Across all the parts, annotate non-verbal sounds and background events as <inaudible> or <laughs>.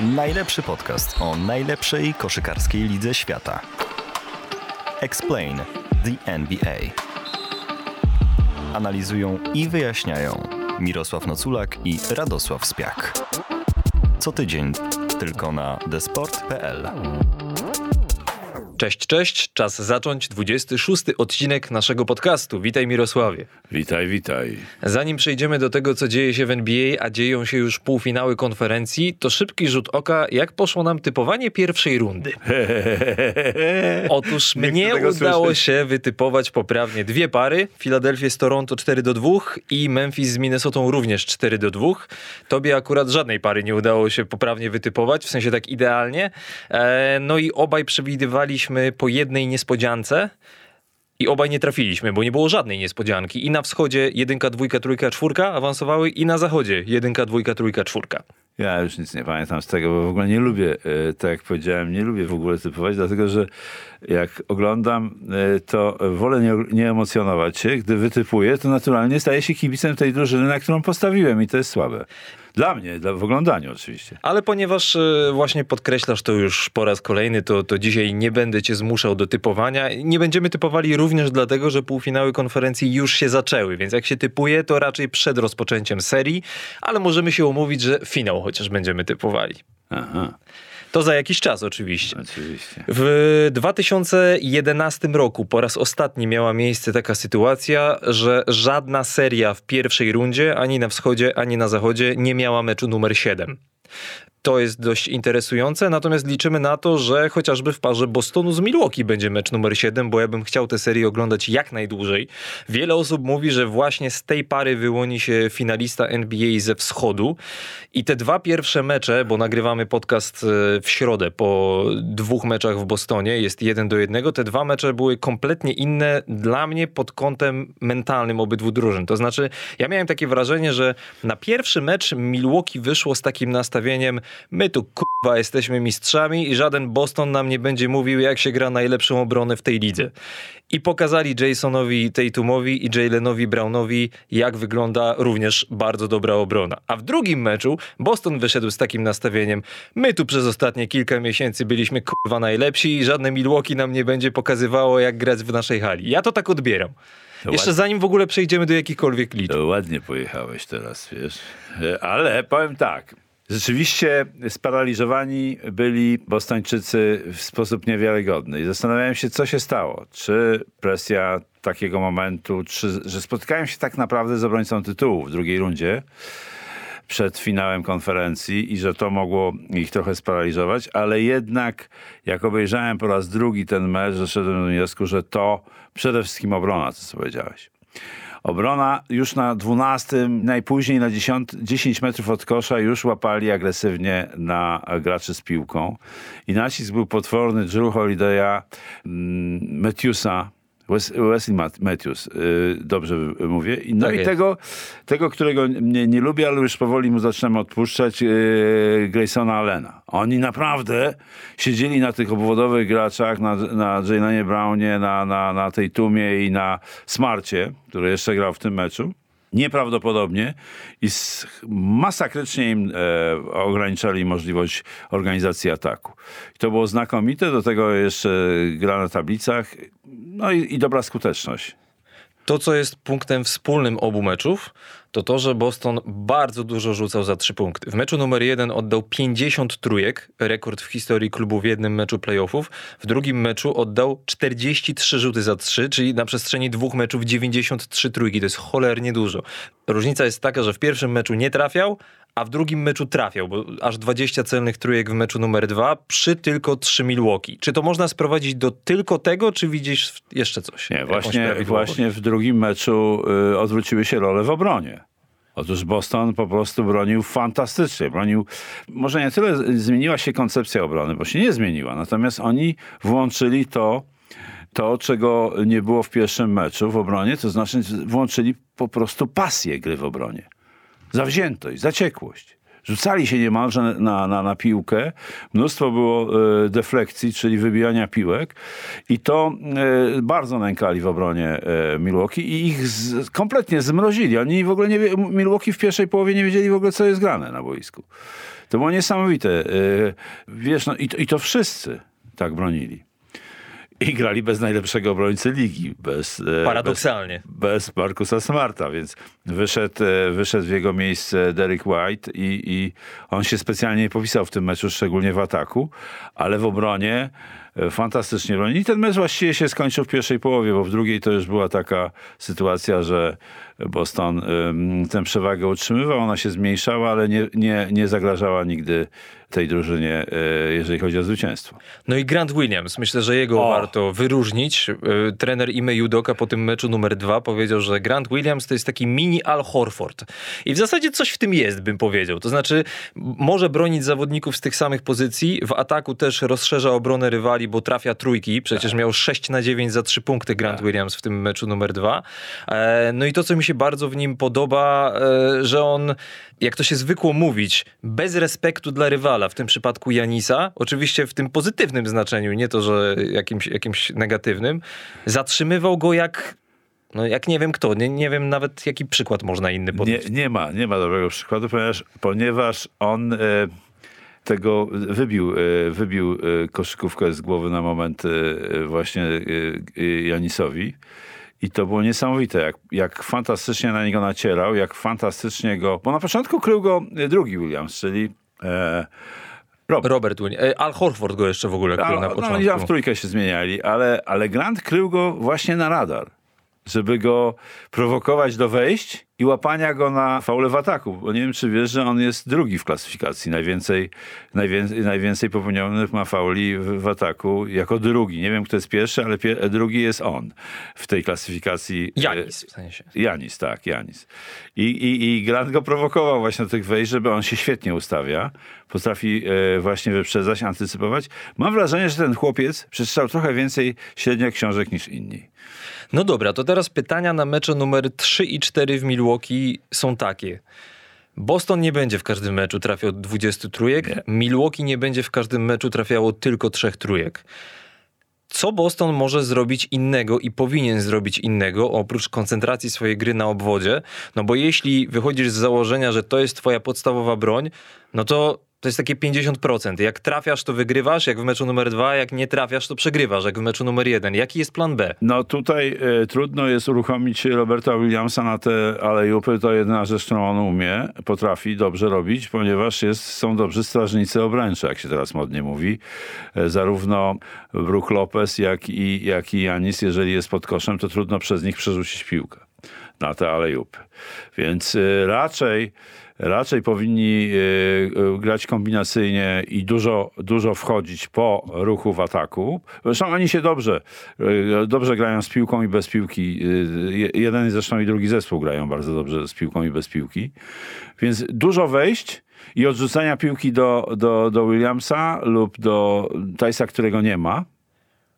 Najlepszy podcast o najlepszej koszykarskiej lidze świata. Explain the NBA. Analizują i wyjaśniają Mirosław Noculak i Radosław Spiak. Co tydzień tylko na desport.pl. Cześć, cześć. Czas zacząć 26 odcinek naszego podcastu. Witaj Mirosławie. Witaj, witaj. Zanim przejdziemy do tego, co dzieje się w NBA, a dzieją się już półfinały konferencji, to szybki rzut oka, jak poszło nam typowanie pierwszej rundy. <laughs> Otóż mnie udało się wytypować poprawnie dwie pary. Filadelfię z Toronto 4 do 2 i Memphis z Minnesotą również 4 do 2. Tobie akurat żadnej pary nie udało się poprawnie wytypować, w sensie tak idealnie. E, no i obaj przewidywaliśmy trafiliśmy po jednej niespodziance i obaj nie trafiliśmy, bo nie było żadnej niespodzianki. I na wschodzie jedynka, dwójka, trójka, czwórka awansowały i na zachodzie jedynka, dwójka, trójka, czwórka. Ja już nic nie pamiętam z tego, bo w ogóle nie lubię, e, tak jak powiedziałem, nie lubię w ogóle typować, dlatego że jak oglądam, e, to wolę nie, nie emocjonować się. Gdy wytypuję, to naturalnie staję się kibicem tej drużyny, na którą postawiłem i to jest słabe. Dla mnie, dla, w oglądaniu oczywiście. Ale ponieważ e, właśnie podkreślasz to już po raz kolejny, to, to dzisiaj nie będę cię zmuszał do typowania. Nie będziemy typowali również dlatego, że półfinały konferencji już się zaczęły, więc jak się typuje, to raczej przed rozpoczęciem serii, ale możemy się umówić, że finał chociaż będziemy typowali. Aha. To za jakiś czas oczywiście. Oczywiście. W 2011 roku po raz ostatni miała miejsce taka sytuacja, że żadna seria w pierwszej rundzie, ani na wschodzie, ani na zachodzie, nie miała meczu numer 7. To jest dość interesujące, natomiast liczymy na to, że chociażby w parze Bostonu z Milwaukee będzie mecz numer 7, bo ja bym chciał tę serię oglądać jak najdłużej. Wiele osób mówi, że właśnie z tej pary wyłoni się finalista NBA ze wschodu i te dwa pierwsze mecze, bo nagrywamy podcast e, w środę po dwóch meczach w Bostonie, jest jeden do jednego, te dwa mecze były kompletnie inne dla mnie pod kątem mentalnym obydwu drużyn. To znaczy, ja miałem takie wrażenie, że na pierwszy mecz Milwaukee wyszło z takim nastawieniem my tu kurwa jesteśmy mistrzami i żaden Boston nam nie będzie mówił, jak się gra najlepszą obronę w tej lidze. I pokazali Jasonowi Tatumowi i Jalenowi Brownowi, jak wygląda również bardzo dobra obrona. A w drugim meczu Boston wyszedł z takim nastawieniem, my tu przez ostatnie kilka miesięcy byliśmy kurwa najlepsi i żadne Milwaukee nam nie będzie pokazywało, jak grać w naszej hali. Ja to tak odbieram. To Jeszcze ładnie. zanim w ogóle przejdziemy do jakichkolwiek liczb. To ładnie pojechałeś teraz, wiesz. Ale powiem tak, Rzeczywiście sparaliżowani byli Bostończycy w sposób niewiarygodny i zastanawiałem się, co się stało. Czy presja takiego momentu, czy, że spotykają się tak naprawdę z obrońcą tytułu w drugiej rundzie przed finałem konferencji i że to mogło ich trochę sparaliżować, ale jednak jak obejrzałem po raz drugi ten mecz, doszedłem do wniosku, że to przede wszystkim obrona, co powiedziałeś. Obrona już na 12, najpóźniej na 10, 10 metrów od kosza już łapali agresywnie na graczy z piłką. I nacisk był potworny. Drew Holiday'a, mm, Matthewsa, Wesley Matthews, y, dobrze mówię. No tak i tego, tego, którego nie, nie lubię, ale już powoli mu zaczynamy odpuszczać, yy, Graysona Allena. Oni naprawdę siedzieli na tych obwodowych graczach, na, na Jalenie Brownie, na, na, na tej Tumie i na Smarcie, który jeszcze grał w tym meczu nieprawdopodobnie i masakrycznie im e, ograniczali możliwość organizacji ataku. I to było znakomite, do tego jeszcze gra na tablicach, no i, i dobra skuteczność. To, co jest punktem wspólnym obu meczów, to to, że Boston bardzo dużo rzucał za trzy punkty. W meczu numer jeden oddał 50 trójek, rekord w historii klubu w jednym meczu playoffów. W drugim meczu oddał 43 rzuty za trzy, czyli na przestrzeni dwóch meczów 93 trójki. To jest cholernie dużo. Różnica jest taka, że w pierwszym meczu nie trafiał, a w drugim meczu trafiał, bo aż 20 celnych trójek w meczu numer dwa przy tylko 3 Milwaukee. Czy to można sprowadzić do tylko tego, czy widzisz jeszcze coś? Nie, właśnie, właśnie w drugim meczu y, odwróciły się role w obronie. Otóż Boston po prostu bronił fantastycznie. Bronił, może nie tyle zmieniła się koncepcja obrony, bo się nie zmieniła, natomiast oni włączyli to, to, czego nie było w pierwszym meczu w obronie, to znaczy włączyli po prostu pasję gry w obronie zawziętość, zaciekłość. Rzucali się niemalże na, na, na piłkę. Mnóstwo było e, deflekcji, czyli wybijania piłek. I to e, bardzo nękali w obronie e, Milwaukee i ich z, kompletnie zmrozili. Oni w ogóle nie Milwaukee w pierwszej połowie nie wiedzieli w ogóle, co jest grane na boisku. To było niesamowite. Wiesz, no i to, i to wszyscy tak bronili. I grali bez najlepszego obrońcy ligi. Bez, e, Paradoksalnie. Bez, bez Markusa Smarta, więc wyszedł, e, wyszedł w jego miejsce Derek White i, i on się specjalnie nie popisał w tym meczu, szczególnie w ataku, ale w obronie e, fantastycznie broni. I ten mecz właściwie się skończył w pierwszej połowie, bo w drugiej to już była taka sytuacja, że Boston tę przewagę utrzymywał, ona się zmniejszała, ale nie, nie, nie zagrażała nigdy tej drużynie, y, jeżeli chodzi o zwycięstwo. No i Grant Williams, myślę, że jego O. warto wyróżnić. Y, Trener Ime Judoka po tym meczu numer dwa powiedział, że Grant Williams to jest taki mini Al Horford. I w zasadzie coś w tym jest, bym powiedział. To znaczy, może bronić zawodników z tych samych pozycji, w ataku też rozszerza obronę rywali, bo trafia trójki. Przecież miał 6 na 9 za 3 punkty Grant Williams w tym meczu numer dwa. E, No i to, co mi się bardzo w nim podoba, e, że on, jak to się zwykło mówić, bez respektu dla rywala, w tym przypadku Janisa, oczywiście w tym pozytywnym znaczeniu, nie to, że jakimś, jakimś negatywnym, zatrzymywał go jak, no jak nie wiem kto, nie, nie wiem nawet jaki przykład można inny Nie, podać. nie ma, nie ma dobrego przykładu, ponieważ, ponieważ on e, tego wybił, e, wybił e, koszykówkę z głowy na moment e, właśnie Janisowi. I to było niesamowite, jak, jak fantastycznie na niego nacierał, jak fantastycznie go... Bo na początku krył go e, drugi Williams, czyli e, Robert. Robert Williams, e, Al Horford go jeszcze w ogóle krył Ale, na no, początku. oni tam w trójkę się zmieniali, ale, ale Grant krył go właśnie na radar, żeby go prowokować do wejść i łapania go na faule w ataku. Bo nie wiem, czy wiesz, że on jest drugi w klasyfikacji. Najwięcej, najwięcej, najwięcej popełnionych ma fauli w, w ataku jako drugi. Nie wiem, kto jest pierwszy, ale drugi jest on w tej klasyfikacji. e, Janis w sensie. Janis, tak, Janis. I, i, I Grant go prowokował właśnie do tych wejść, żeby on się świetnie ustawia. Potrafi e, właśnie wyprzedzać, antycypować. Mam wrażenie, że ten chłopiec przeczytał trochę więcej średnio książek niż inni. No dobra, to teraz pytania na mecze numer 3 i 4 w Milwaukee są takie. Boston nie będzie w każdym meczu trafiał 20 trójek, Milwaukee nie będzie w każdym meczu trafiało tylko trzech trójek. Co Boston może zrobić innego i powinien zrobić innego, oprócz koncentracji swojej gry na obwodzie? No bo jeśli wychodzisz z założenia, że to jest twoja podstawowa broń, no to to jest takie 50%. Jak trafiasz, to wygrywasz, jak w meczu numer dwa, jak nie trafiasz, to przegrywasz, jak w meczu numer jeden. Jaki jest plan B? No tutaj e, trudno jest uruchomić Roberta Williamsa na te alejupy. To jedyna rzecz, którą on umie, potrafi dobrze robić, ponieważ jest, są dobrzy strażnicy obrończy, jak się teraz modnie mówi. E, zarówno Brook Lopez, jak i, jak i Janis, jeżeli jest pod koszem, to trudno przez nich przerzucić piłkę na te alejupy. Więc e, raczej raczej powinni e, e, grać kombinacyjnie i dużo, dużo wchodzić po ruchu w ataku. Zresztą oni się dobrze, dobrze grają z piłką i bez piłki. Je- Jeden zresztą i drugi zespół grają bardzo dobrze z piłką i bez piłki. Więc dużo wejść i odrzucenia piłki do, do, do Williamsa lub do Tysa, którego nie ma.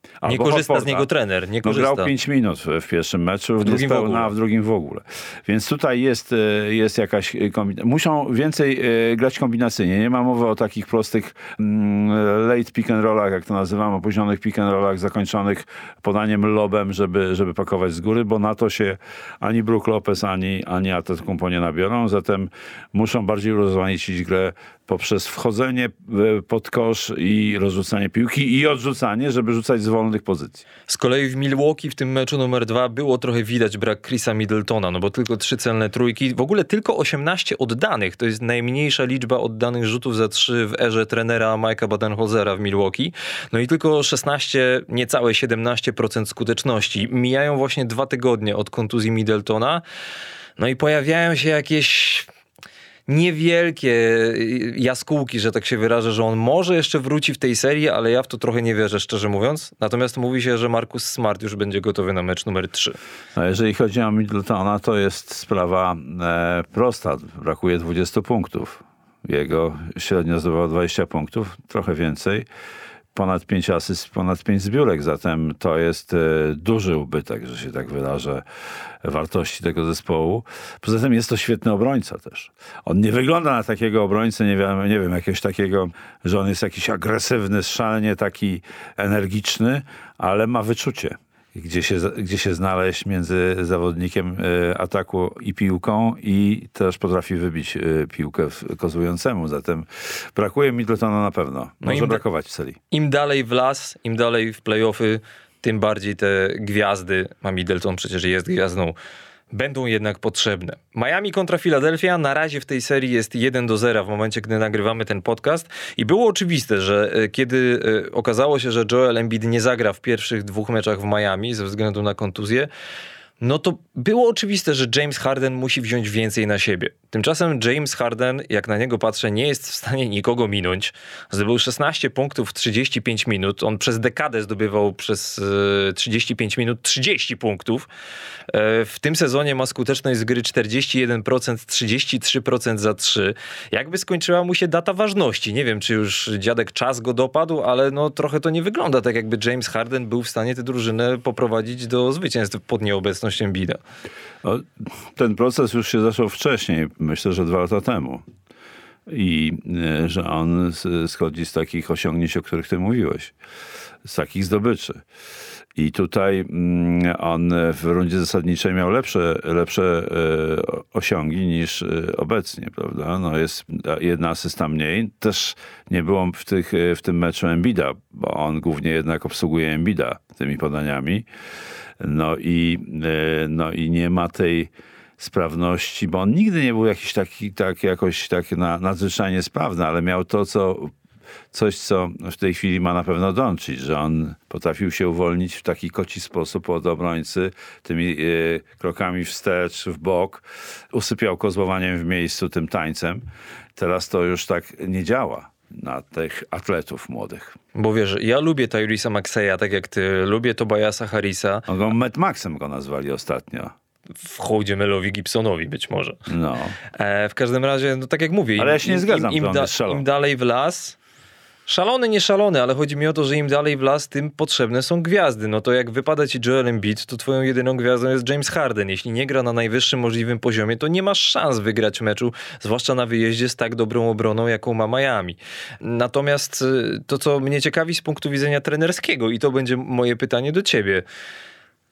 Nie Albo korzysta z niego trener, nie No, korzysta. grał 5 minut w, w pierwszym meczu, w drugim w ogóle. a w drugim w ogóle. Więc tutaj jest, e, jest jakaś kombinacja. Muszą więcej e, grać kombinacyjnie. Nie ma mowy o takich prostych mm, late pick and rollach, jak to nazywam, opóźnionych pick and rollach zakończonych podaniem lobem, żeby, żeby pakować z góry, bo na to się ani Brook Lopez, ani, ani Antetokounmpo nie nabiorą. Zatem muszą bardziej rozmaicić grę poprzez wchodzenie e, pod kosz i rozrzucanie piłki i odrzucanie, żeby rzucać z wolnych pozycji. Z kolei w Milwaukee w tym meczu numer dwa było trochę widać brak Chrisa Middletona, no bo tylko trzy celne trójki, w ogóle tylko 18 oddanych, to jest najmniejsza liczba oddanych rzutów za trzy w erze trenera Mike'a Badenholzera w Milwaukee, no i tylko 16, niecałe 17% skuteczności. Mijają właśnie dwa tygodnie od kontuzji Middletona, no i pojawiają się jakieś niewielkie jaskółki, że tak się wyrażę, że on może jeszcze wróci w tej serii, ale ja w to trochę nie wierzę, szczerze mówiąc. Natomiast mówi się, że Markus Smart już będzie gotowy na mecz numer 3. A jeżeli chodzi o Middletona, to jest sprawa e, prosta. Brakuje 20 punktów. Jego średnio zdobywał 20 punktów, trochę więcej. Ponad 5 asyst, ponad 5 zbiórek, zatem to jest e, duży ubytek, że się tak wyrażę, wartości tego zespołu. Poza tym jest to świetny obrońca też. On nie wygląda na takiego obrońcę, nie wiem, nie wiem jakiegoś takiego, że on jest jakiś agresywny, szalenie taki energiczny, ale ma wyczucie gdzie się, gdzie się znaleźć między zawodnikiem e, ataku i piłką i też potrafi wybić e, piłkę kozłującemu. Zatem brakuje Middletona na pewno. Może im da- brakować w serii. Im dalej w las, im dalej w playoffy, tym bardziej te gwiazdy, a Middleton przecież jest gwiazdą, będą jednak potrzebne. Miami kontra Philadelphia na razie w tej serii jest 1 do 0 w momencie, gdy nagrywamy ten podcast i było oczywiste, że e, kiedy e, okazało się, że Joel Embiid nie zagra w pierwszych dwóch meczach w Miami ze względu na kontuzję, no to było oczywiste, że James Harden musi wziąć więcej na siebie. Tymczasem James Harden, jak na niego patrzę, nie jest w stanie nikogo minąć. Zdobył 16 punktów w 35 minut. On przez dekadę zdobywał przez e, 35 minut 30 punktów. E, w tym sezonie ma skuteczność z gry 41%, 33% za 3. Jakby skończyła mu się data ważności. Nie wiem, czy już dziadek czas go dopadł, ale no trochę to nie wygląda tak, jakby James Harden był w stanie tę drużynę poprowadzić do zwycięstw pod nieobecność Ten proces już się zaczął wcześniej, myślę, że dwa lata temu. I e, że on schodzi z takich osiągnięć, o których ty mówiłeś, z takich zdobyczy. I tutaj mm, on w rundzie zasadniczej miał lepsze, lepsze e, osiągi niż e, obecnie, prawda? No jest jedna asysta mniej. Też nie było w, w tym meczu Embida, bo on głównie jednak obsługuje Embida tymi podaniami. No i, e, no i nie ma tej sprawności, bo on nigdy nie był jakiś taki, tak jakoś tak na, nadzwyczajnie sprawny, ale miał to, co coś, co w tej chwili ma na pewno Doncic, że on potrafił się uwolnić w taki koci sposób od obrońcy, tymi e, krokami wstecz, w bok, usypiał kozłowaniem w miejscu tym tańcem. Teraz to już tak nie działa na tych atletów młodych. Bo wiesz, ja lubię Tyrisa Maxeya, tak jak ty, lubię Tobiasa Harrisa, On go Mad Maxem go nazwali ostatnio. w hołdzie Melowi Gibsonowi być może. No. E, w każdym razie, no tak jak mówię, im, Ale ja się nie im, zgadzam, im, im, szalony. im dalej w las, szalony, nie szalony, ale chodzi mi o to, że im dalej w las, tym potrzebne są gwiazdy. No to jak wypada ci Joel Embiid, to twoją jedyną gwiazdą jest James Harden. Jeśli nie gra na najwyższym możliwym poziomie, to nie masz szans wygrać meczu, zwłaszcza na wyjeździe z tak dobrą obroną, jaką ma Miami. Natomiast y, to, co mnie ciekawi z punktu widzenia trenerskiego i to będzie moje pytanie do ciebie.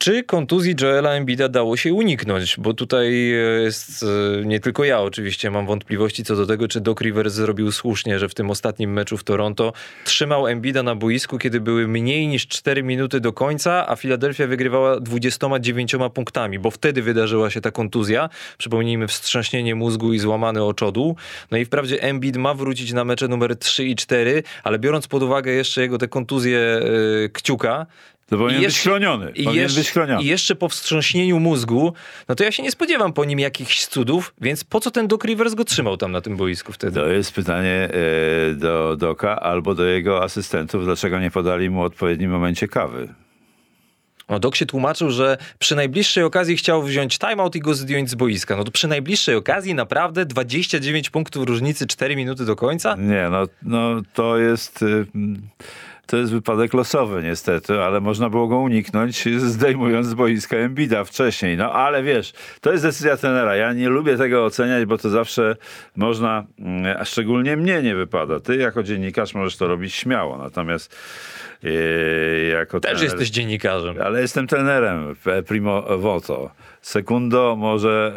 Czy kontuzji Joela Embida dało się uniknąć? Bo tutaj e, jest, e, nie tylko ja oczywiście mam wątpliwości co do tego, czy Doc Rivers zrobił słusznie, że w tym ostatnim meczu w Toronto trzymał Embida na boisku, kiedy były mniej niż 4 minuty do końca, a Philadelphia wygrywała 29 punktami, bo wtedy wydarzyła się ta kontuzja. Przypomnijmy wstrząśnienie mózgu i złamany oczodół. No i wprawdzie Embiid ma wrócić na mecze numer 3 i 4, ale biorąc pod uwagę jeszcze jego te kontuzje e, kciuka, To powinien I być chroniony. Powinien jeszcze, być chroniony. I jeszcze po wstrząśnieniu mózgu, no to ja się nie spodziewam po nim jakichś cudów, więc po co ten Doc Rivers go trzymał tam na tym boisku wtedy? To jest pytanie e, do Doka albo do jego asystentów, dlaczego nie podali mu w odpowiednim momencie kawy. No, Doc się tłumaczył, że przy najbliższej okazji chciał wziąć timeout i go zdjąć z boiska. No to przy najbliższej okazji naprawdę 29 punktów różnicy 4 minuty do końca? Nie, no, no to jest... y, To jest wypadek losowy niestety, ale można było go uniknąć zdejmując z boiska Embida wcześniej. No ale wiesz, to jest decyzja trenera. Ja nie lubię tego oceniać, bo to zawsze można, mm, a szczególnie mnie nie wypada. Ty jako dziennikarz możesz to robić śmiało, natomiast e, jako Też trener... jesteś dziennikarzem. Ale jestem trenerem, e, primo voto. Sekundo, może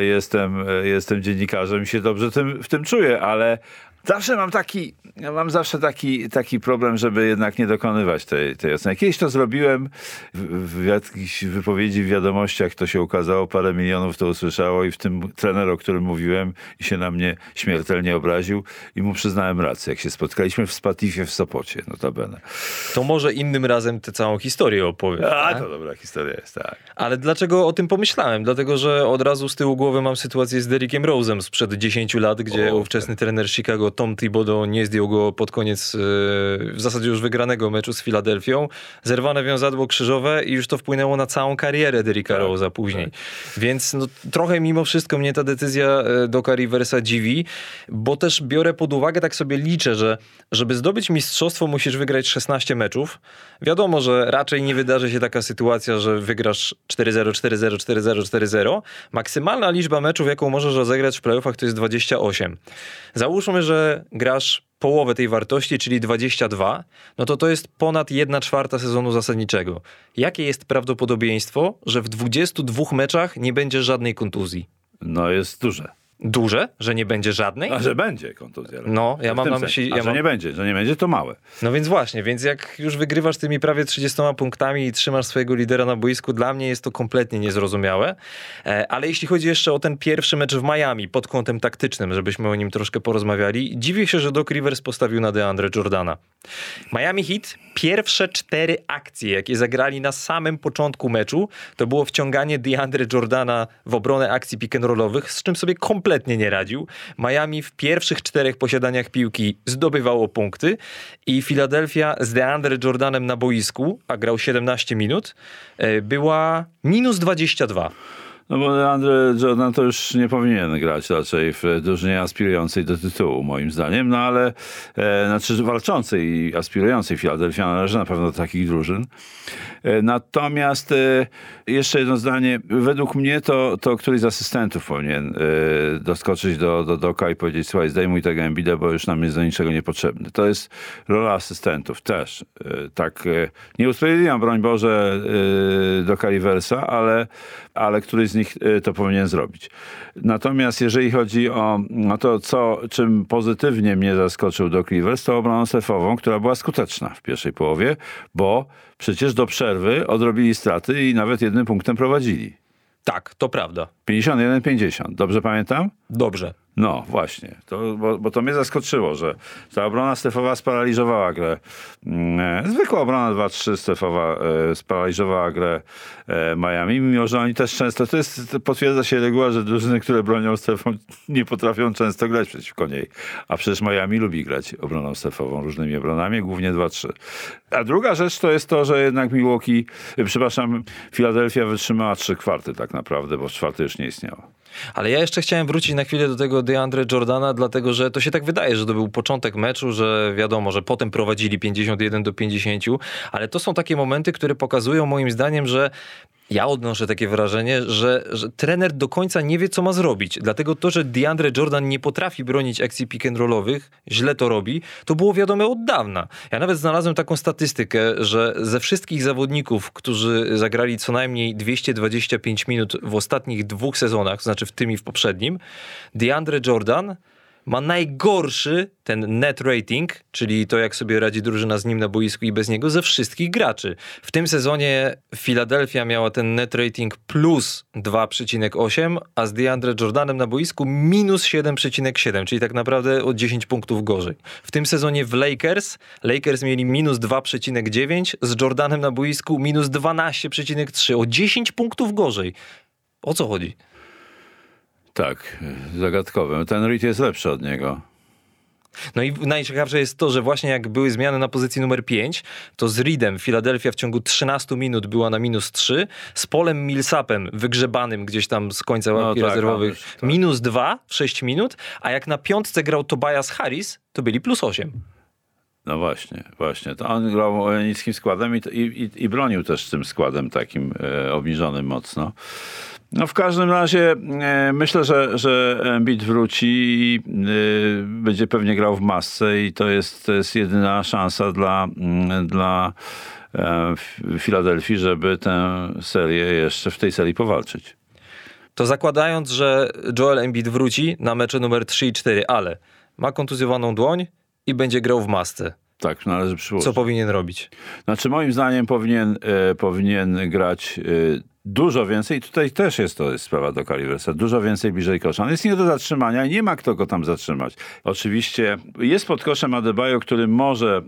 e, jestem, e, jestem dziennikarzem i się dobrze tym, w tym czuję, ale zawsze mam taki, ja mam zawsze taki, taki problem, żeby jednak nie dokonywać tej, tej oceny. Kiedyś to zrobiłem w, w jakiejś wypowiedzi w wiadomościach, to się ukazało, parę milionów to usłyszało i w tym trener, o którym mówiłem i się na mnie śmiertelnie obraził i mu przyznałem rację, jak się spotkaliśmy w Spatifie w Sopocie, notabene. To może innym razem tę całą historię opowiem. A, tak? to dobra historia jest, tak. Ale dlaczego o tym pomyślałem? Dlatego, że od razu z tyłu głowy mam sytuację z Derrickiem Rose'em sprzed 10 lat, gdzie O, ówczesny trener Chicago Tom Thibodeau nie zdjął go pod koniec e, w zasadzie już wygranego meczu z Filadelfią. Zerwane wiązadło krzyżowe i już to wpłynęło na całą karierę Derricka Tak, Rose'a później. Więc no, trochę mimo wszystko mnie ta decyzja e, Doka Riversa dziwi, bo też biorę pod uwagę, tak sobie liczę, że żeby zdobyć mistrzostwo musisz wygrać 16 meczów. Wiadomo, że raczej nie wydarzy się taka sytuacja, że wygrasz 4-0, 4-0, 4-0, 4-0. Maksymalna liczba meczów, jaką możesz rozegrać w playoffach to jest 28. Załóżmy, że grasz połowę tej wartości, czyli 22, no to to jest ponad 1 czwarta sezonu zasadniczego. Jakie jest prawdopodobieństwo, że w 22 meczach nie będzie żadnej kontuzji? No jest duże. Duże, że nie będzie żadnej? A że będzie kontuzja. No, ja mam na myśli- ja że mam- nie będzie, że nie będzie, to małe. No więc właśnie, więc jak już wygrywasz tymi prawie 30 punktami i trzymasz swojego lidera na boisku, dla mnie jest to kompletnie niezrozumiałe. E, Ale jeśli chodzi jeszcze o ten pierwszy mecz w Miami pod kątem taktycznym, żebyśmy o nim troszkę porozmawiali, dziwię się, że Doc Rivers postawił na DeAndre Jordana. Miami Heat pierwsze cztery akcje, jakie zagrali na samym początku meczu, to było wciąganie DeAndre Jordana w obronę akcji pick and rollowych, z czym sobie kompletnie nie radził. Miami w pierwszych czterech posiadaniach piłki zdobywało punkty i Philadelphia z DeAndre Jordanem na boisku, a grał 17 minut, e, była minus 22. No bo Andre Jordan to już nie powinien grać raczej w drużynie aspirującej do tytułu, moim zdaniem, no ale e, znaczy walczącej i aspirującej Filadelfia należy na pewno do takich drużyn. E, natomiast e, jeszcze jedno zdanie. Według mnie to, to któryś z asystentów powinien e, doskoczyć do, do Doka i powiedzieć, słuchaj, zdejmuj tego Embida, bo już nam jest do niczego niepotrzebny. To jest rola asystentów też. E, tak, e, nie usprawiedliwiam, broń Boże, e, Doka Riversa, ale, ale któryś z nich e, to powinien zrobić. Natomiast jeżeli chodzi o to, co, czym pozytywnie mnie zaskoczył Doc Rivers, to obroną strefową, która była skuteczna w pierwszej połowie, bo przecież do przerwy odrobili straty i nawet jednym punktem prowadzili. Tak, to prawda. 51-50. Dobrze pamiętam? Dobrze. No, właśnie. To, bo, bo to mnie zaskoczyło, że ta obrona strefowa sparaliżowała grę. Mm, e, Zwykła obrona 2-3 strefowa e, sparaliżowała grę e, Miami, mimo że oni też często, to jest, potwierdza się reguła, że drużyny, które bronią strefą nie potrafią często grać przeciwko niej. A przecież Miami lubi grać obroną strefową, różnymi obronami, głównie 2-3. A druga rzecz to jest to, że jednak Milwaukee, przepraszam, Filadelfia wytrzymała trzy kwarty tak naprawdę, bo czwarty już nie istniało. Ale ja jeszcze chciałem wrócić na chwilę do tego DeAndre Jordana, dlatego że to się tak wydaje, że to był początek meczu, że wiadomo, że potem prowadzili 51 do 50, ale to są takie momenty, które pokazują moim zdaniem, że ja odnoszę takie wrażenie, że, że trener do końca nie wie, co ma zrobić. Dlatego to, że DeAndre Jordan nie potrafi bronić akcji pick and rollowych, źle to robi, to było wiadome od dawna. Ja nawet znalazłem taką statystykę, że ze wszystkich zawodników, którzy zagrali co najmniej 225 minut w ostatnich dwóch sezonach, to znaczy w tym i w poprzednim, DeAndre Jordan ma najgorszy ten net rating, czyli to jak sobie radzi drużyna z nim na boisku i bez niego, ze wszystkich graczy. W tym sezonie Philadelphia miała ten net rating plus 2,8, a z DeAndre Jordanem na boisku minus 7,7, czyli tak naprawdę o 10 punktów gorzej. W tym sezonie w Lakers, Lakers mieli minus 2,9, z Jordanem na boisku minus 12,3, o 10 punktów gorzej. O co chodzi? Tak, zagadkowe. Ten Reed jest lepszy od niego. No i najciekawsze jest to, że właśnie jak były zmiany na pozycji numer 5, to z Reedem Philadelphia w ciągu 13 minut była na minus 3, z Polem Millsapem wygrzebanym gdzieś tam z końca łapki tak, rezerwowych Ależ, tak. minus 2 w 6 minut, a jak na piątce grał Tobias Harris, to byli plus 8. No właśnie, właśnie. To on grał niskim składem i, i, i, i bronił też tym składem takim e, obniżonym mocno. No w każdym razie e, myślę, że, że Embiid wróci i e, będzie pewnie grał w masce i to jest, to jest jedyna szansa dla, mm, dla e, Filadelfii, żeby tę serię jeszcze w tej serii powalczyć. To zakładając, że Joel Embiid wróci na mecze numer 3 i 4, ale ma kontuzjowaną dłoń i będzie grał w masce. Tak należy przyłożyć. Co powinien robić? Znaczy moim zdaniem powinien, e, powinien grać e, dużo więcej. I tutaj też jest to jest sprawa do Riversa. Dużo więcej bliżej kosza. On jest nie do zatrzymania i nie ma kto go tam zatrzymać. Oczywiście jest pod koszem Adebayo, który może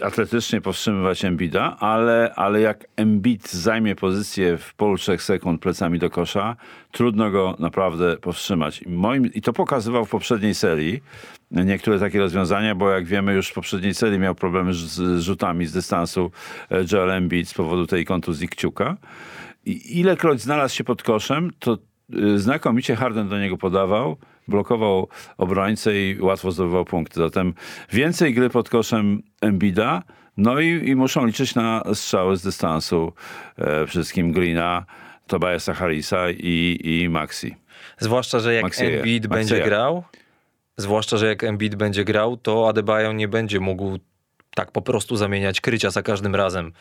e, atletycznie powstrzymywać Embida, ale, ale jak Embiid zajmie pozycję w polu 3 sekund plecami do kosza, trudno go naprawdę powstrzymać. I, moim, I to pokazywał w poprzedniej serii niektóre takie rozwiązania, bo jak wiemy już w poprzedniej serii miał problemy z, rzutami z dystansu e, Joel Embiid z powodu tej kontuzji kciuka. I ilekroć znalazł się pod koszem, to y, znakomicie Harden do niego podawał, blokował obrońcę i łatwo zdobywał punkty. Zatem więcej gry pod koszem Embida, no i, i muszą liczyć na strzały z dystansu e, wszystkim Greena, Tobiasa Harrisa i, i Maxi. Zwłaszcza, że jak Maxieje. Embiid będzie grał, Zwłaszcza, że jak Embiid będzie grał, to Adebayo nie będzie mógł tak po prostu zamieniać krycia za każdym razem,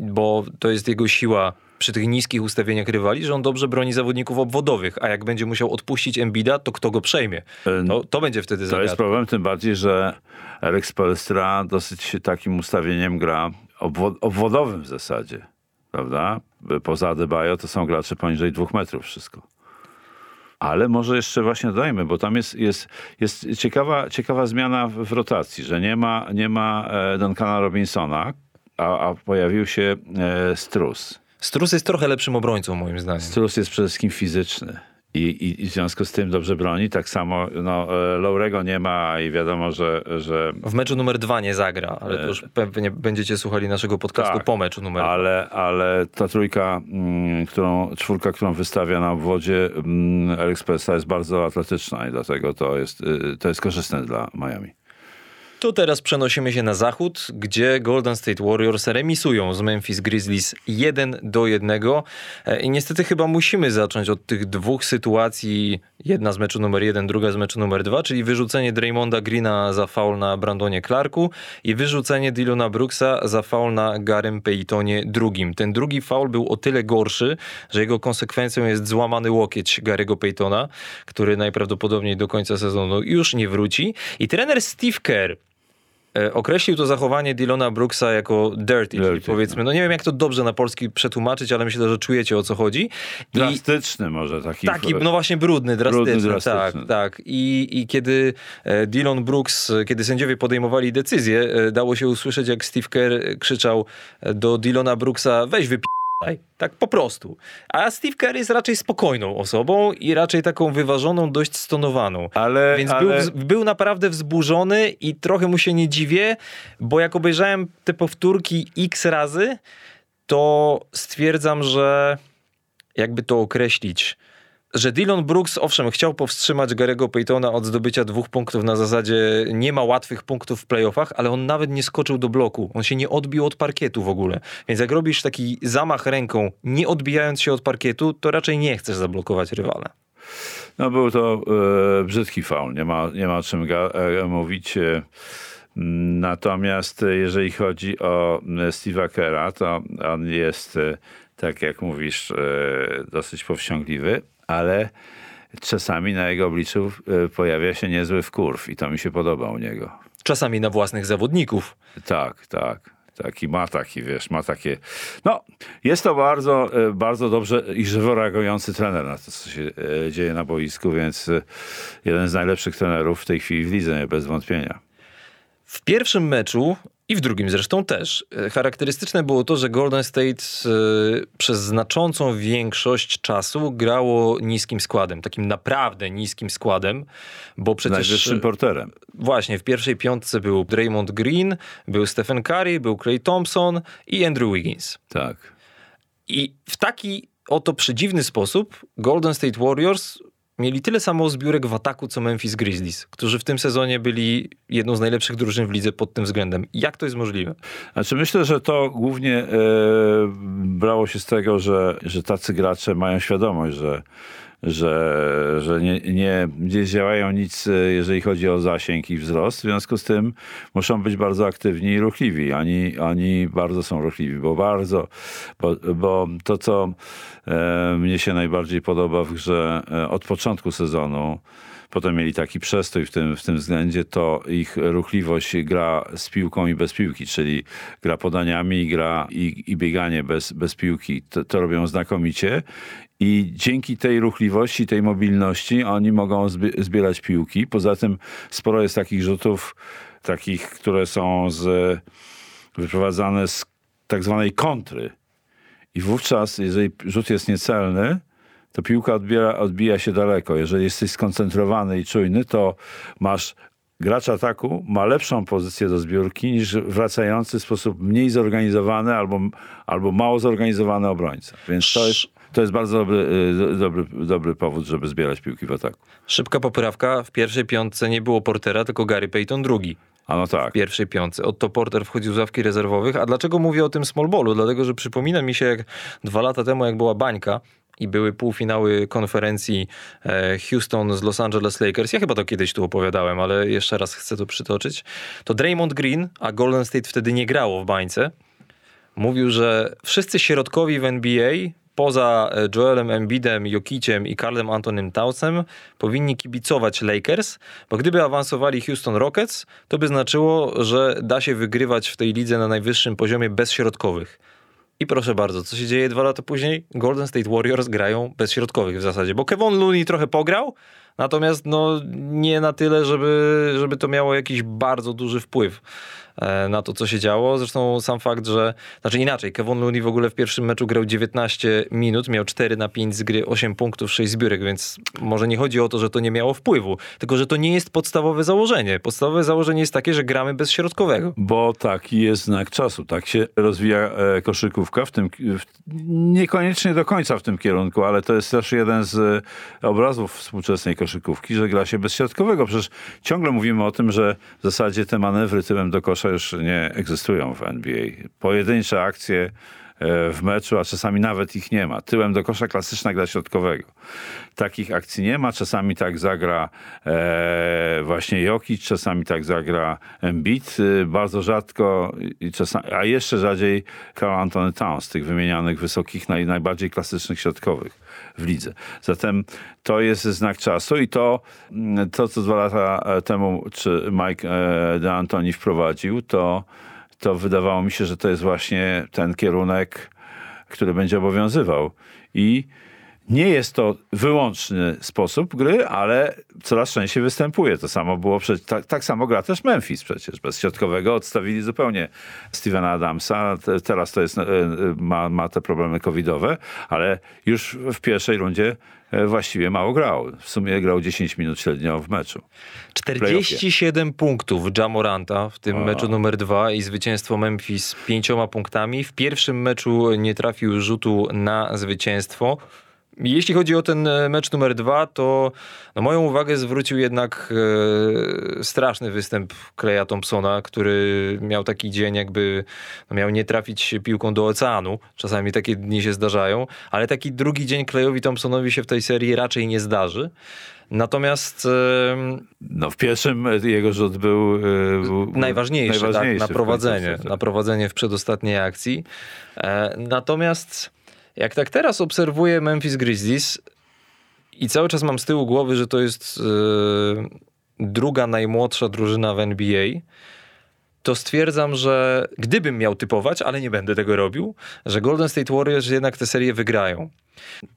bo to jest jego siła przy tych niskich ustawieniach rywali, że on dobrze broni zawodników obwodowych, a jak będzie musiał odpuścić Embida, to kto go przejmie? To, to będzie wtedy To zagadka. jest problem, tym bardziej, że Alex Polstra dosyć takim ustawieniem gra obwo- obwodowym w zasadzie, prawda? Poza Adebayo to są gracze poniżej dwóch metrów wszystko. Ale może jeszcze właśnie dodajmy, bo tam jest, jest, jest ciekawa, ciekawa zmiana w, rotacji, że nie ma, nie ma e, Duncana Robinsona, a, a pojawił się e, Strus. Strus jest trochę lepszym obrońcą, moim zdaniem. Strus jest przede wszystkim fizyczny. I, i, I w związku z tym dobrze broni. Tak samo no, e, Laurego nie ma i wiadomo, że, że W meczu numer dwa nie zagra, ale to już pewnie będziecie słuchali naszego podcastu E, tak, po meczu numer dwa. ale, ale ta trójka, mm, którą, czwórka, którą wystawia na obwodzie mm, Alex Pesta jest bardzo atletyczna i dlatego to jest, y, to jest korzystne dla Miami. To teraz przenosimy się na zachód, gdzie Golden State Warriors remisują z Memphis Grizzlies 1 do 1. E, I niestety chyba musimy zacząć od tych dwóch sytuacji. Jedna z meczu numer 1, druga z meczu numer 2, czyli wyrzucenie Draymonda Greena za faul na Brandonie Clarku i wyrzucenie Dylona Brooksa za faul na Garym Paytonie drugim. Ten drugi faul był o tyle gorszy, że jego konsekwencją jest złamany łokieć Gary'ego Paytona, który najprawdopodobniej do końca sezonu już nie wróci. I trener Steve Kerr określił to zachowanie Dylona Brooksa jako dirty, Dirty, powiedzmy, no nie wiem jak to dobrze na polski przetłumaczyć, ale myślę, że czujecie o co chodzi. I Drastyczny może taki. taki, no właśnie brudny, drastyczny, Brudny, drastyczny. tak, tak. I, I kiedy e, Dylan Brooks, e, kiedy sędziowie podejmowali decyzję, e, dało się usłyszeć jak Steve Kerr e, krzyczał e, do Dylona Brooksa, weź Tak po prostu. A Steve Kerr jest raczej spokojną osobą i raczej taką wyważoną, dość stonowaną. Ale, Więc ale... był, był naprawdę wzburzony i trochę mu się nie dziwię, bo jak obejrzałem te powtórki x razy, to stwierdzam, że jakby to określić, że Dylan Brooks, owszem, chciał powstrzymać Gary'ego Paytona od zdobycia dwóch punktów na zasadzie nie ma łatwych punktów w playoffach, ale on nawet nie skoczył do bloku. On się nie odbił od parkietu w ogóle. Więc jak robisz taki zamach ręką, nie odbijając się od parkietu, to raczej nie chcesz zablokować rywala. No był to e, brzydki faul, nie ma, nie ma o czym ga, e, mówić. E, Natomiast e, jeżeli chodzi o e, Steve'a Kera, to on jest, tak jak mówisz, dosyć powściągliwy, ale czasami na jego obliczu e, pojawia się niezły wkurw i to mi się podoba u niego. Czasami na własnych zawodników. Tak, tak. Taki ma taki, wiesz, ma takie. No, jest to bardzo, e, bardzo dobrze i żywo reagujący trener na to, co się e, dzieje na boisku, więc jeden z najlepszych trenerów w tej chwili w lidze, bez wątpienia. W pierwszym meczu i w drugim zresztą też e, charakterystyczne było to, że Golden State e, przez znaczącą większość czasu grało niskim składem, takim naprawdę niskim składem, bo przecież najwyższym porterem. właśnie w pierwszej piątce był Draymond Green, był Stephen Curry, był Clay Thompson i Andrew Wiggins. Tak. I w taki oto przedziwny sposób Golden State Warriors mieli tyle samo zbiórek w ataku, co Memphis Grizzlies, którzy w tym sezonie byli jedną z najlepszych drużyn w lidze pod tym względem. Jak to jest możliwe? Znaczy myślę, że to głównie e, brało się z tego, że, że tacy gracze mają świadomość, że, że, że nie, nie, nie działają nic, e, jeżeli chodzi o zasięg i wzrost. W związku z tym muszą być bardzo aktywni i ruchliwi. Oni, oni bardzo są ruchliwi, bo bardzo, bo, bo to, co e, mnie się najbardziej podoba w grze e, od początku sezonu, Potem mieli taki przestój w tym, w tym względzie, to ich ruchliwość gra z piłką i bez piłki, czyli gra podaniami i gra i, i bieganie bez, bez piłki. To, to robią znakomicie i dzięki tej ruchliwości, tej mobilności oni mogą zbi- zbierać piłki. Poza tym sporo jest takich rzutów, takich, które są z, wyprowadzane z tak zwanej kontry. I wówczas, jeżeli rzut jest niecelny, to piłka odbiera, odbija się daleko. Jeżeli jesteś skoncentrowany i czujny, to masz gracz ataku ma lepszą pozycję do zbiórki niż wracający w sposób mniej zorganizowany albo, albo mało zorganizowany obrońca. Więc to jest, to jest bardzo dobry, y, dobry, dobry powód, żeby zbierać piłki w ataku. Szybka poprawka. W pierwszej piątce nie było Portera, tylko Gary Payton drugi. A no tak. w pierwszej piątce. Otto Porter wchodził z ławki rezerwowych. A dlaczego mówię o tym small ballu? Dlatego, że przypomina mi się jak dwa lata temu, jak była bańka i były półfinały konferencji e, Houston z Los Angeles Lakers. Ja chyba to kiedyś tu opowiadałem, ale jeszcze raz chcę to przytoczyć. To Draymond Green, a Golden State wtedy nie grało w bańce, mówił, że wszyscy środkowi w NBA poza e, Joelem Embidem, Jokiciem i Karlem Antonym Townsem powinni kibicować Lakers, bo gdyby awansowali Houston Rockets, to by znaczyło, że da się wygrywać w tej lidze na najwyższym poziomie bez środkowych. I proszę bardzo, co się dzieje dwa lata później? Golden State Warriors grają bez środkowych w zasadzie, bo Kevin Looney trochę pograł, natomiast no, nie na tyle, żeby, żeby to miało jakiś bardzo duży wpływ na to, co się działo. Zresztą sam fakt, że, znaczy inaczej, Kevin Looney w ogóle w pierwszym meczu grał 19 minut, miał 4 na 5 z gry, 8 punktów, 6 zbiórek, więc może nie chodzi o to, że to nie miało wpływu, tylko że to nie jest podstawowe założenie. Podstawowe założenie jest takie, że gramy bez środkowego. Bo taki jest znak czasu. Tak się rozwija e, koszykówka, w tym, w, niekoniecznie do końca w tym kierunku, ale to jest też jeden z e, obrazów współczesnej koszykówki, że gra się bez środkowego. Przecież ciągle mówimy o tym, że w zasadzie te manewry tyłem do kosza już nie egzystują w NBA. Pojedyncze akcje e, w meczu, a czasami nawet ich nie ma. Tyłem do kosza klasyczna gra środkowego. Takich akcji nie ma. Czasami tak zagra e, właśnie Jokic, czasami tak zagra Embiid. E, bardzo rzadko, i czasami, a jeszcze rzadziej Carl Anthony Towns, tych wymienianych wysokich, naj, najbardziej klasycznych środkowych w lidze. Zatem to jest znak czasu i to, to co dwa lata temu, czy Mike e, DeAntoni wprowadził, to, to wydawało mi się, że to jest właśnie ten kierunek, który będzie obowiązywał. I nie jest to wyłączny sposób gry, ale coraz częściej występuje. To samo było, przecież, tak, tak samo gra też Memphis przecież. Bez środkowego odstawili zupełnie Stevena Adamsa. Teraz to jest, e, ma, ma te problemy covidowe, ale już w pierwszej rundzie e, właściwie mało grał. W sumie grał 10 minut średnio w meczu. 47 punktów Jamoranta w tym O. meczu numer dwa i zwycięstwo Memphis pięcioma punktami. W pierwszym meczu nie trafił rzutu na zwycięstwo. Jeśli chodzi o ten e, mecz numer dwa, to no moją uwagę zwrócił jednak e, straszny występ Kleja Thompsona, który miał taki dzień, jakby no miał nie trafić piłką do oceanu. Czasami takie dni się zdarzają, ale taki drugi dzień Klejowi Thompsonowi się w tej serii raczej nie zdarzy. Natomiast e, No w pierwszym jego rzut był, e, był najważniejszy, najważniejszy tak, na prowadzenie, na prowadzenie w przedostatniej akcji. E, natomiast jak tak teraz obserwuję Memphis Grizzlies i cały czas mam z tyłu głowy, że to jest e, druga najmłodsza drużyna w NBA, to stwierdzam, że gdybym miał typować, ale nie będę tego robił, że Golden State Warriors jednak tę serię wygrają.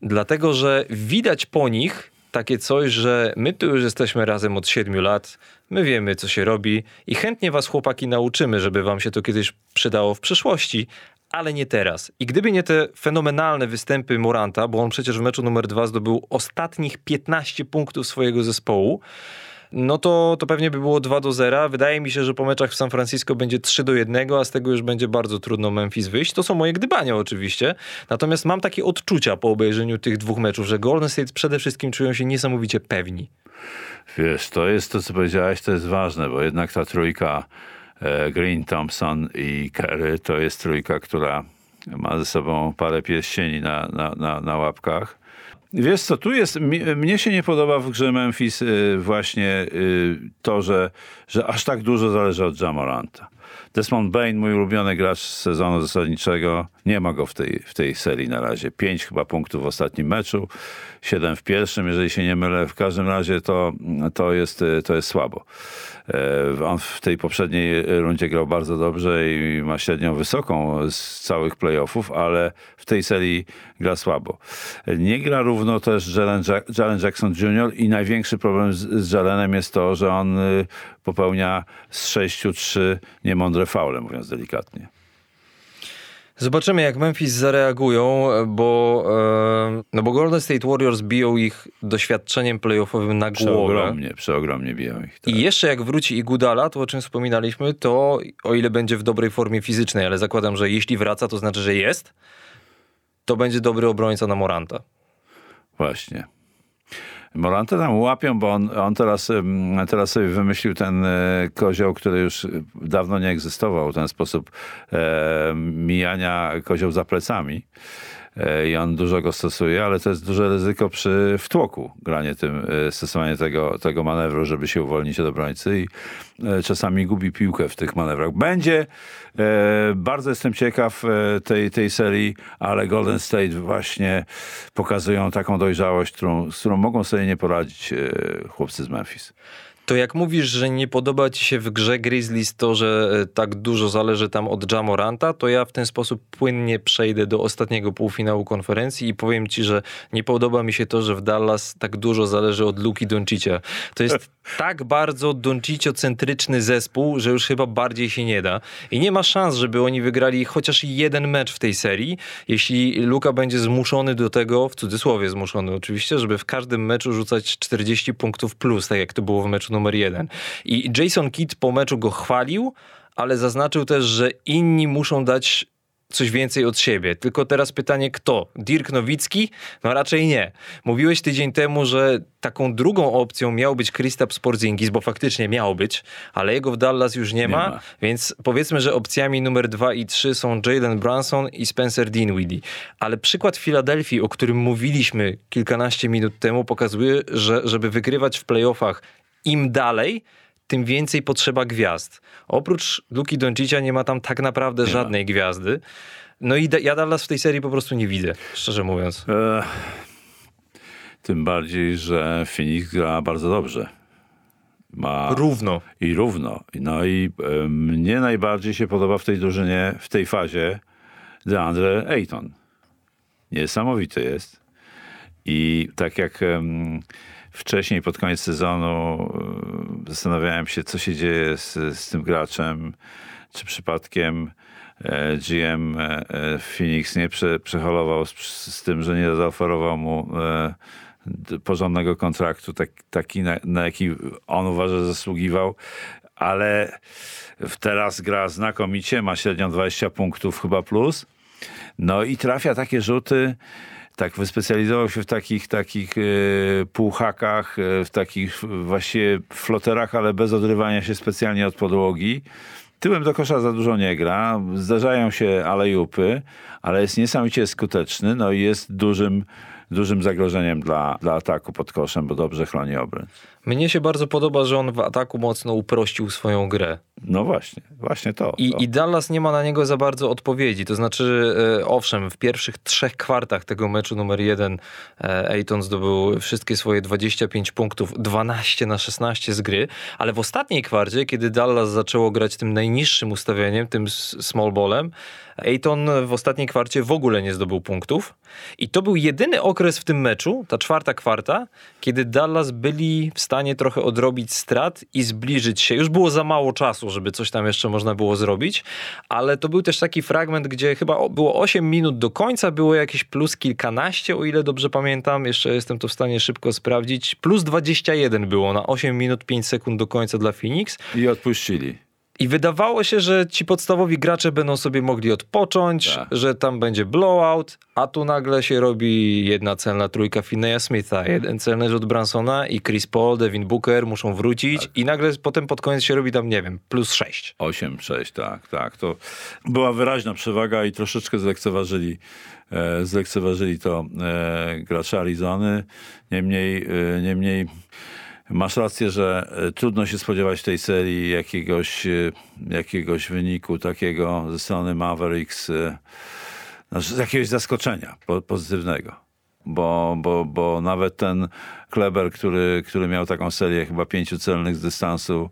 Dlatego, że widać po nich takie coś, że my tu już jesteśmy razem od siedmiu lat, my wiemy, co się robi i chętnie was chłopaki nauczymy, żeby wam się to kiedyś przydało w przyszłości, ale nie teraz. I gdyby nie te fenomenalne występy Moranta, bo on przecież w meczu numer dwa zdobył ostatnich 15 punktów swojego zespołu, no to, to pewnie by było 2 do 0. Wydaje mi się, że po meczach w San Francisco będzie 3 do 1, a z tego już będzie bardzo trudno Memphis wyjść. To są moje gdybania oczywiście. Natomiast mam takie odczucia po obejrzeniu tych dwóch meczów, że Golden State przede wszystkim czują się niesamowicie pewni. Wiesz, to jest to, co powiedziałeś, to jest ważne, bo jednak ta trójka Green, Thompson i Kerry to jest trójka, która ma ze sobą parę pierścieni na, na, na, na łapkach. Wiesz co, tu jest, mnie się nie podoba w grze Memphis y, właśnie y, to, że, że aż tak dużo zależy od Jamoranta. Desmond Bain, mój ulubiony gracz z sezonu zasadniczego, nie ma go w tej, w tej serii na razie. Pięć chyba punktów w ostatnim meczu, siedem w pierwszym, jeżeli się nie mylę. W każdym razie to, to, jest, y, to jest słabo. On w tej poprzedniej rundzie grał bardzo dobrze i ma średnią wysoką z całych playoffów, ale w tej serii gra słabo. Nie gra równo też Jalen, Jack- Jalen Jackson Jr. i największy problem z, z Jalenem jest to, że on y, popełnia z sześciu trzy niemądre faule, mówiąc delikatnie. Zobaczymy, jak Memphis zareagują, bo, e, no bo Golden State Warriors biją ich doświadczeniem playoffowym na głowę. Przeogromnie, przeogromnie biją ich. Tak. I jeszcze jak wróci Igudala, to o czym wspominaliśmy, to o ile będzie w dobrej formie fizycznej, ale zakładam, że jeśli wraca, to znaczy, że jest, to będzie dobry obrońca na Moranta. Właśnie. Moranta tam łapią, bo on, on teraz, teraz sobie wymyślił ten e, kozioł, który już dawno nie egzystował, ten sposób e, mijania kozioł za plecami. I on dużo go stosuje, ale to jest duże ryzyko przy wtłoku, granie tym, e, stosowanie tego, tego manewru, żeby się uwolnić od obrońcy i e, czasami gubi piłkę w tych manewrach. Będzie, e, bardzo jestem ciekaw tej, tej serii, ale Golden State właśnie pokazują taką dojrzałość, którą, z którą mogą sobie nie poradzić chłopcy z Memphis. To jak mówisz, że nie podoba ci się w grze Grizzlies to, że e, tak dużo zależy tam od Jamoranta, to ja w ten sposób płynnie przejdę do ostatniego półfinału konferencji i powiem ci, że nie podoba mi się to, że w Dallas tak dużo zależy od Luki Doncicia. To jest <laughs> tak bardzo Doncicio-centryczny zespół, że już chyba bardziej się nie da. I nie ma szans, żeby oni wygrali chociaż jeden mecz w tej serii, jeśli Luka będzie zmuszony do tego, w cudzysłowie zmuszony oczywiście, żeby w każdym meczu rzucać 40 punktów plus, tak jak to było w meczu numer jeden. I Jason Kidd po meczu go chwalił, ale zaznaczył też, że inni muszą dać coś więcej od siebie. Tylko teraz pytanie, kto? Dirk Nowicki? No raczej nie. Mówiłeś tydzień temu, że taką drugą opcją miał być Kristaps Porzingis, bo faktycznie miał być, ale jego w Dallas już nie, ma, ma. więc powiedzmy, że opcjami numer dwa i trzy są Jalen Brunson i Spencer Dinwiddie. Ale przykład Filadelfii, o którym mówiliśmy kilkanaście minut temu, pokazuje, że żeby wygrywać w playoffach im dalej, tym więcej potrzeba gwiazd. Oprócz Luki Doncicia nie ma tam tak naprawdę ma. żadnej gwiazdy. No i ja Dallas w tej serii po prostu nie widzę, szczerze mówiąc. E, tym bardziej, że Phoenix gra bardzo dobrze. Ma Równo. i równo. No i e, mnie najbardziej się podoba w tej drużynie, w tej fazie DeAndre Ayton. Niesamowity jest. I tak jak wcześniej, pod koniec sezonu, e, zastanawiałem się, co się dzieje z, z tym graczem, czy przypadkiem e, GM e, Phoenix nie prze, przeholował z, z tym, że nie zaoferował mu porządnego kontraktu, tak, taki na, na jaki on uważa, że zasługiwał, ale teraz gra znakomicie, ma średnią 20 punktów chyba plus. No i trafia takie rzuty, tak wyspecjalizował się w takich, takich e, półhakach, e, w takich właściwie floterach, ale bez odrywania się specjalnie od podłogi. Tyłem do kosza za dużo nie gra, zdarzają się alejupy, ale jest niesamowicie skuteczny, no i jest dużym, dużym zagrożeniem dla, dla ataku pod koszem, bo dobrze chroni obręcz. Mnie się bardzo podoba, że on w ataku mocno uprościł swoją grę. No właśnie, właśnie to. I, to. I Dallas nie ma na niego za bardzo odpowiedzi. To znaczy, e, owszem, w pierwszych trzech kwartach tego meczu numer jeden e, Ayton zdobył wszystkie swoje 25 punktów, 12 na 16 z gry, ale w ostatniej kwarcie, kiedy Dallas zaczęło grać tym najniższym ustawieniem, tym small ballem, Ayton w ostatniej kwarcie w ogóle nie zdobył punktów. I to był jedyny okres w tym meczu, ta czwarta kwarta, kiedy Dallas byli w stanie trochę odrobić strat i zbliżyć się. Już było za mało czasu, żeby coś tam jeszcze można było zrobić, ale to był też taki fragment, gdzie chyba było 8 minut do końca, było jakieś plus kilkanaście, o ile dobrze pamiętam. Jeszcze jestem to w stanie szybko sprawdzić. Plus 21 było na 8 minut 5 sekund do końca dla Phoenix. I odpuścili. I wydawało się, że ci podstawowi gracze będą sobie mogli odpocząć, Tak. że tam będzie blowout, a tu nagle się robi jedna celna trójka Fineya Smitha, jeden celny rzut Bransona i Chris Paul, Devin Booker muszą wrócić Tak. i nagle potem pod koniec się robi tam, nie wiem, plus 6. 8-6, tak, tak. To była wyraźna przewaga i troszeczkę zlekceważyli, e, zlekceważyli to e, gracze Arizony. Niemniej, e, niemniej masz rację, że e, trudno się spodziewać tej serii jakiegoś, e, jakiegoś wyniku takiego ze strony Mavericks, e, znaczy jakiegoś zaskoczenia po, pozytywnego. Bo, bo, bo nawet ten Kleber, który, który miał taką serię chyba pięciu celnych z dystansu,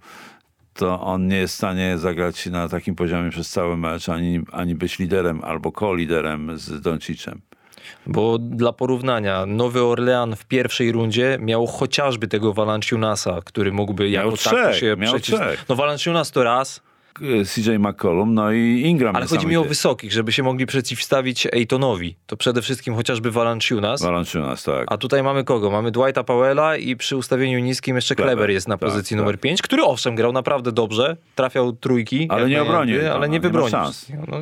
to on nie jest w stanie zagrać na takim poziomie przez cały mecz, ani, ani być liderem albo ko-liderem z Doncicem. Bo dla porównania, Nowy Orlean w pierwszej rundzie miał chociażby tego Valanciunasa, który mógłby Miał jako trzech, tako się miał przeciw... trzech. No Valanciunas to raz, CJ McCollum, no i Ingram ale chodzi mi o wysokich, żeby się mogli przeciwstawić Ejtonowi. To przede wszystkim chociażby Valanciunas. Valanciunas, tak. A tutaj mamy kogo? Mamy Dwighta Powella i przy ustawieniu niskim jeszcze Kleber, Kleber jest na tak, pozycji tak. numer 5, który owszem grał naprawdę dobrze, trafiał trójki. Ale nie obronił, Ale nie nie ma wybronił. szans. No,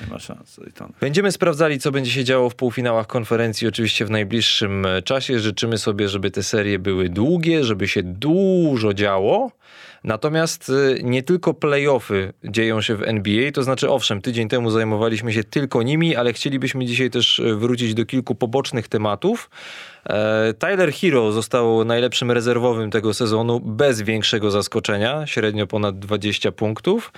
Nie ma szans. Będziemy sprawdzali, co będzie się działo w półfinałach konferencji, oczywiście w najbliższym czasie. Życzymy sobie, żeby te serie były długie, żeby się dużo działo. Natomiast y, nie tylko playoffy dzieją się w NBA, to znaczy owszem, tydzień temu zajmowaliśmy się tylko nimi, ale chcielibyśmy dzisiaj też y, wrócić do kilku pobocznych tematów. E, Tyler Hero został najlepszym rezerwowym tego sezonu bez większego zaskoczenia, średnio ponad 20 punktów.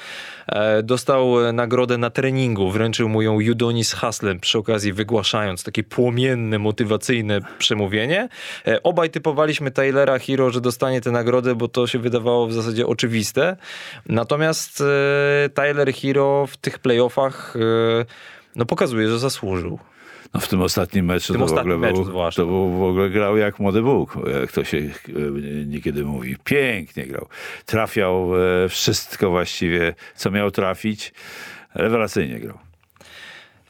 E, Dostał nagrodę na treningu, wręczył mu ją Udonis Haslem, przy okazji wygłaszając takie płomienne, motywacyjne przemówienie. E, Obaj typowaliśmy Tylera Hero, że dostanie tę nagrodę, bo to się wydawało w zasadzie oczywiste. Natomiast Tyler Hero w tych playoffach no, pokazuje, że zasłużył. No w tym ostatnim meczu tym to, w ogóle ostatnim meczu był, to był, w ogóle grał jak młody Bóg, jak to się e, niekiedy mówi. Pięknie grał. Trafiał e, wszystko właściwie, co miał trafić. Rewelacyjnie grał.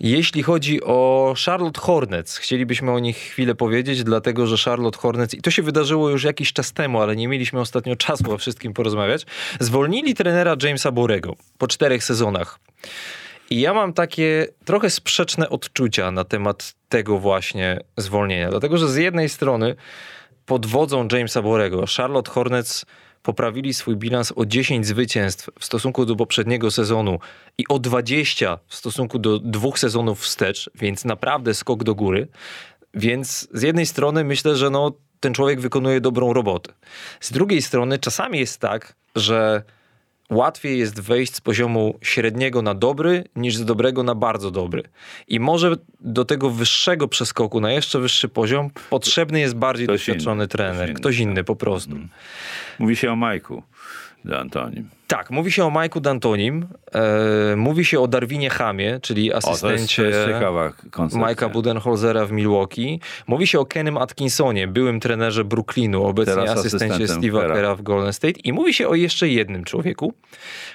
Jeśli chodzi o Charlotte Hornets, chcielibyśmy o nich chwilę powiedzieć, dlatego że Charlotte Hornets, i to się wydarzyło już jakiś czas temu, ale nie mieliśmy ostatnio czasu o wszystkim porozmawiać, zwolnili trenera Jamesa Borego po czterech sezonach. I ja mam takie trochę sprzeczne odczucia na temat tego właśnie zwolnienia, dlatego że z jednej strony pod wodzą Jamesa Borego Charlotte Hornets poprawili swój bilans o 10 zwycięstw w stosunku do poprzedniego sezonu i o 20 w stosunku do dwóch sezonów wstecz, więc naprawdę skok do góry. Więc z jednej strony myślę, że no, ten człowiek wykonuje dobrą robotę. Z drugiej strony czasami jest tak, że łatwiej jest wejść z poziomu średniego na dobry, niż z dobrego na bardzo dobry. I może do tego wyższego przeskoku na jeszcze wyższy poziom potrzebny jest bardziej Ktoś doświadczony inny, ktoś trener, inny, ktoś inny tak. po prostu. Mówi się o Majku D'Antonim. Tak, mówi się o Majku Dantonim, e, mówi się o Darwinie Hamie, czyli O, to jest, to asystencie koncepcja. Majka Budenholzera w Milwaukee. Mówi się o Kenem Atkinsonie, byłym trenerze Brooklynu, obecnie Teraz asystencie Steve'a Kera. W Golden State. I mówi się o jeszcze jednym człowieku,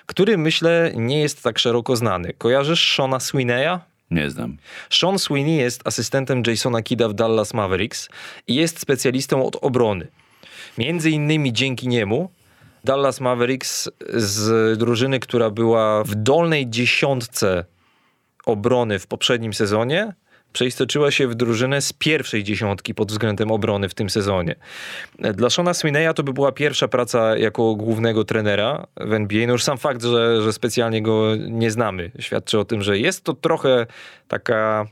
który myślę nie jest tak szeroko znany. Kojarzysz Shona Sweeneya? Nie znam. Sean Sweeney jest asystentem Jasona Kidda w Dallas Mavericks i jest specjalistą od obrony. Między innymi dzięki niemu Dallas Mavericks z drużyny, która była w dolnej dziesiątce obrony w poprzednim sezonie, przeistoczyła się w drużynę z pierwszej dziesiątki pod względem obrony w tym sezonie. Dla Shona Sweeneya to by była pierwsza praca jako głównego trenera w NBA. No już sam fakt, że, że specjalnie go nie znamy, świadczy o tym, że jest to trochę taka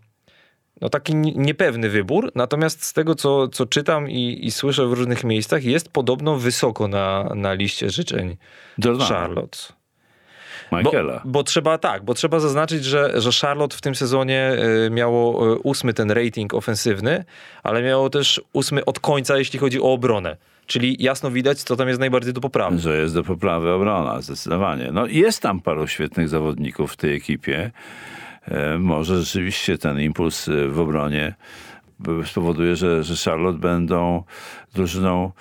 no taki ni- niepewny wybór, natomiast z tego, co, co czytam i, i słyszę w różnych miejscach, jest podobno wysoko na, na liście życzeń Jordana. Charlotte. Bo, Michaela. bo trzeba tak, bo trzeba zaznaczyć, że, że Charlotte w tym sezonie y, miało y, ósmy ten rating ofensywny, ale miało też ósmy od końca, jeśli chodzi o obronę. Czyli jasno widać, co tam jest najbardziej do poprawy. Że jest do poprawy obrona, zdecydowanie. No jest tam paru świetnych zawodników w tej ekipie. E, Może rzeczywiście ten impuls e, w obronie b- spowoduje, że, że Charlotte będą drużyną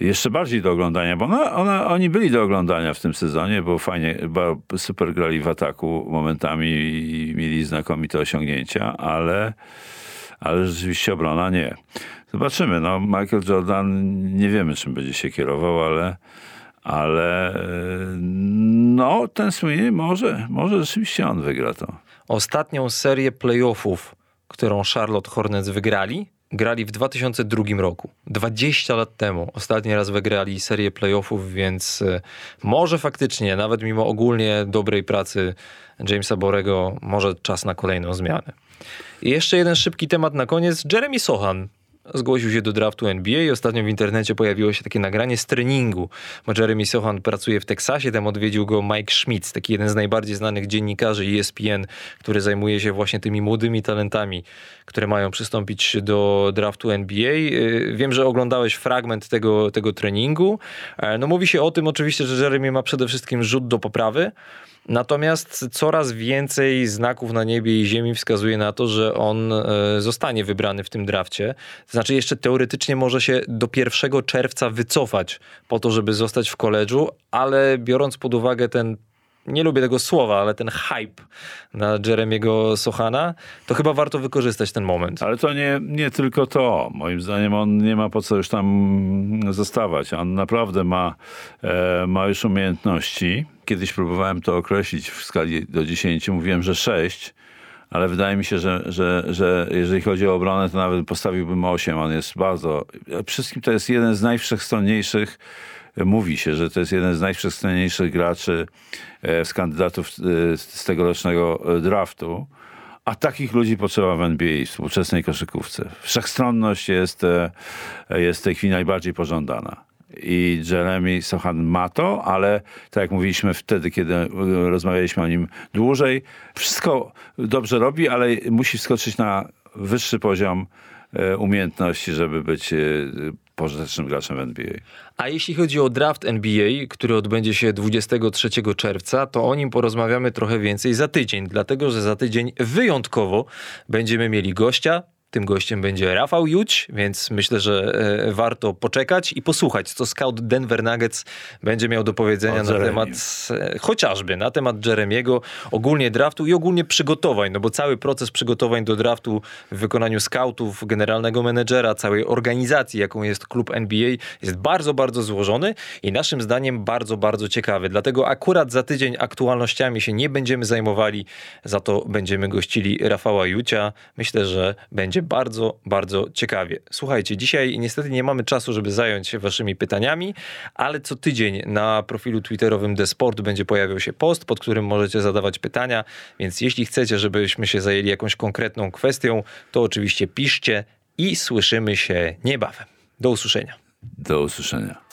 jeszcze bardziej do oglądania, bo ona, ona, oni byli do oglądania w tym sezonie, bo fajnie, bo super grali w ataku momentami i mieli znakomite osiągnięcia, ale, ale rzeczywiście obrona nie. Zobaczymy. No, Michael Jordan nie wiemy, czym będzie się kierował, ale, ale e, no, ten Sweeney może, może rzeczywiście on wygra to. Ostatnią serię playoffów, którą Charlotte Hornets wygrali, grali w 2002 roku. 20 lat temu. Ostatni raz wygrali serię playoffów, więc y, może faktycznie, nawet mimo ogólnie dobrej pracy Jamesa Borego, może czas na kolejną zmianę. I jeszcze jeden szybki temat na koniec. Jeremy Sohan zgłosił się do draftu NBA i ostatnio w internecie pojawiło się takie nagranie z treningu, Jeremy Sohan pracuje w Teksasie, tam odwiedził go Mike Schmitz, taki jeden z najbardziej znanych dziennikarzy ESPN, który zajmuje się właśnie tymi młodymi talentami, które mają przystąpić do draftu NBA. Yy, Wiem, że oglądałeś fragment tego, tego treningu. E, No mówi się o tym oczywiście, że Jeremy ma przede wszystkim rzut do poprawy, Natomiast coraz więcej znaków na niebie i ziemi wskazuje na to, że on e, zostanie wybrany w tym drafcie. Znaczy, jeszcze teoretycznie może się do 1 czerwca wycofać po to, żeby zostać w koledżu, ale biorąc pod uwagę ten nie lubię tego słowa, ale ten hype na Jeremiego Sochana, to chyba warto wykorzystać ten moment. Ale to nie, nie tylko to. Moim zdaniem on nie ma po co już tam zostawać. On naprawdę ma, e, ma już umiejętności kiedyś próbowałem to określić w skali do 10, mówiłem, że 6, ale wydaje mi się, że, że, że jeżeli chodzi o obronę, to nawet postawiłbym 8. On jest bardzo. Wszystkim to jest jeden z najwszechstronniejszych. Mówi się, że to jest jeden z najwszechstronniejszych graczy e, z kandydatów e, z tegorocznego e, draftu. A takich ludzi potrzeba w NBA, w współczesnej koszykówce. Wszechstronność jest, jest w tej chwili najbardziej pożądana i Jeremy Sohan ma to, ale tak jak mówiliśmy wtedy, kiedy rozmawialiśmy o nim dłużej, wszystko dobrze robi, ale musi wskoczyć na wyższy poziom umiejętności, żeby być pożytecznym graczem NBA. A jeśli chodzi o draft NBA, który odbędzie się 23 czerwca, to o nim porozmawiamy trochę więcej za tydzień, dlatego że za tydzień wyjątkowo będziemy mieli gościa, tym gościem będzie Rafał Juć, więc myślę, że e, warto poczekać i posłuchać, co scout Denver Nuggets będzie miał do powiedzenia na temat e, chociażby na temat Jeremiego, ogólnie draftu i ogólnie przygotowań, no bo cały proces przygotowań do draftu w wykonaniu scoutów, generalnego menedżera, całej organizacji, jaką jest klub NBA, jest bardzo, bardzo złożony i naszym zdaniem bardzo, bardzo ciekawy. Dlatego akurat za tydzień aktualnościami się nie będziemy zajmowali, za to będziemy gościli Rafała Jucia. Myślę, że będzie będzie bardzo, bardzo ciekawie. Słuchajcie, dzisiaj niestety nie mamy czasu, żeby zająć się waszymi pytaniami, ale co tydzień na profilu twitterowym Desport będzie pojawiał się post, pod którym możecie zadawać pytania, więc jeśli chcecie, żebyśmy się zajęli jakąś konkretną kwestią, to oczywiście piszcie i słyszymy się niebawem. Do usłyszenia. Do usłyszenia.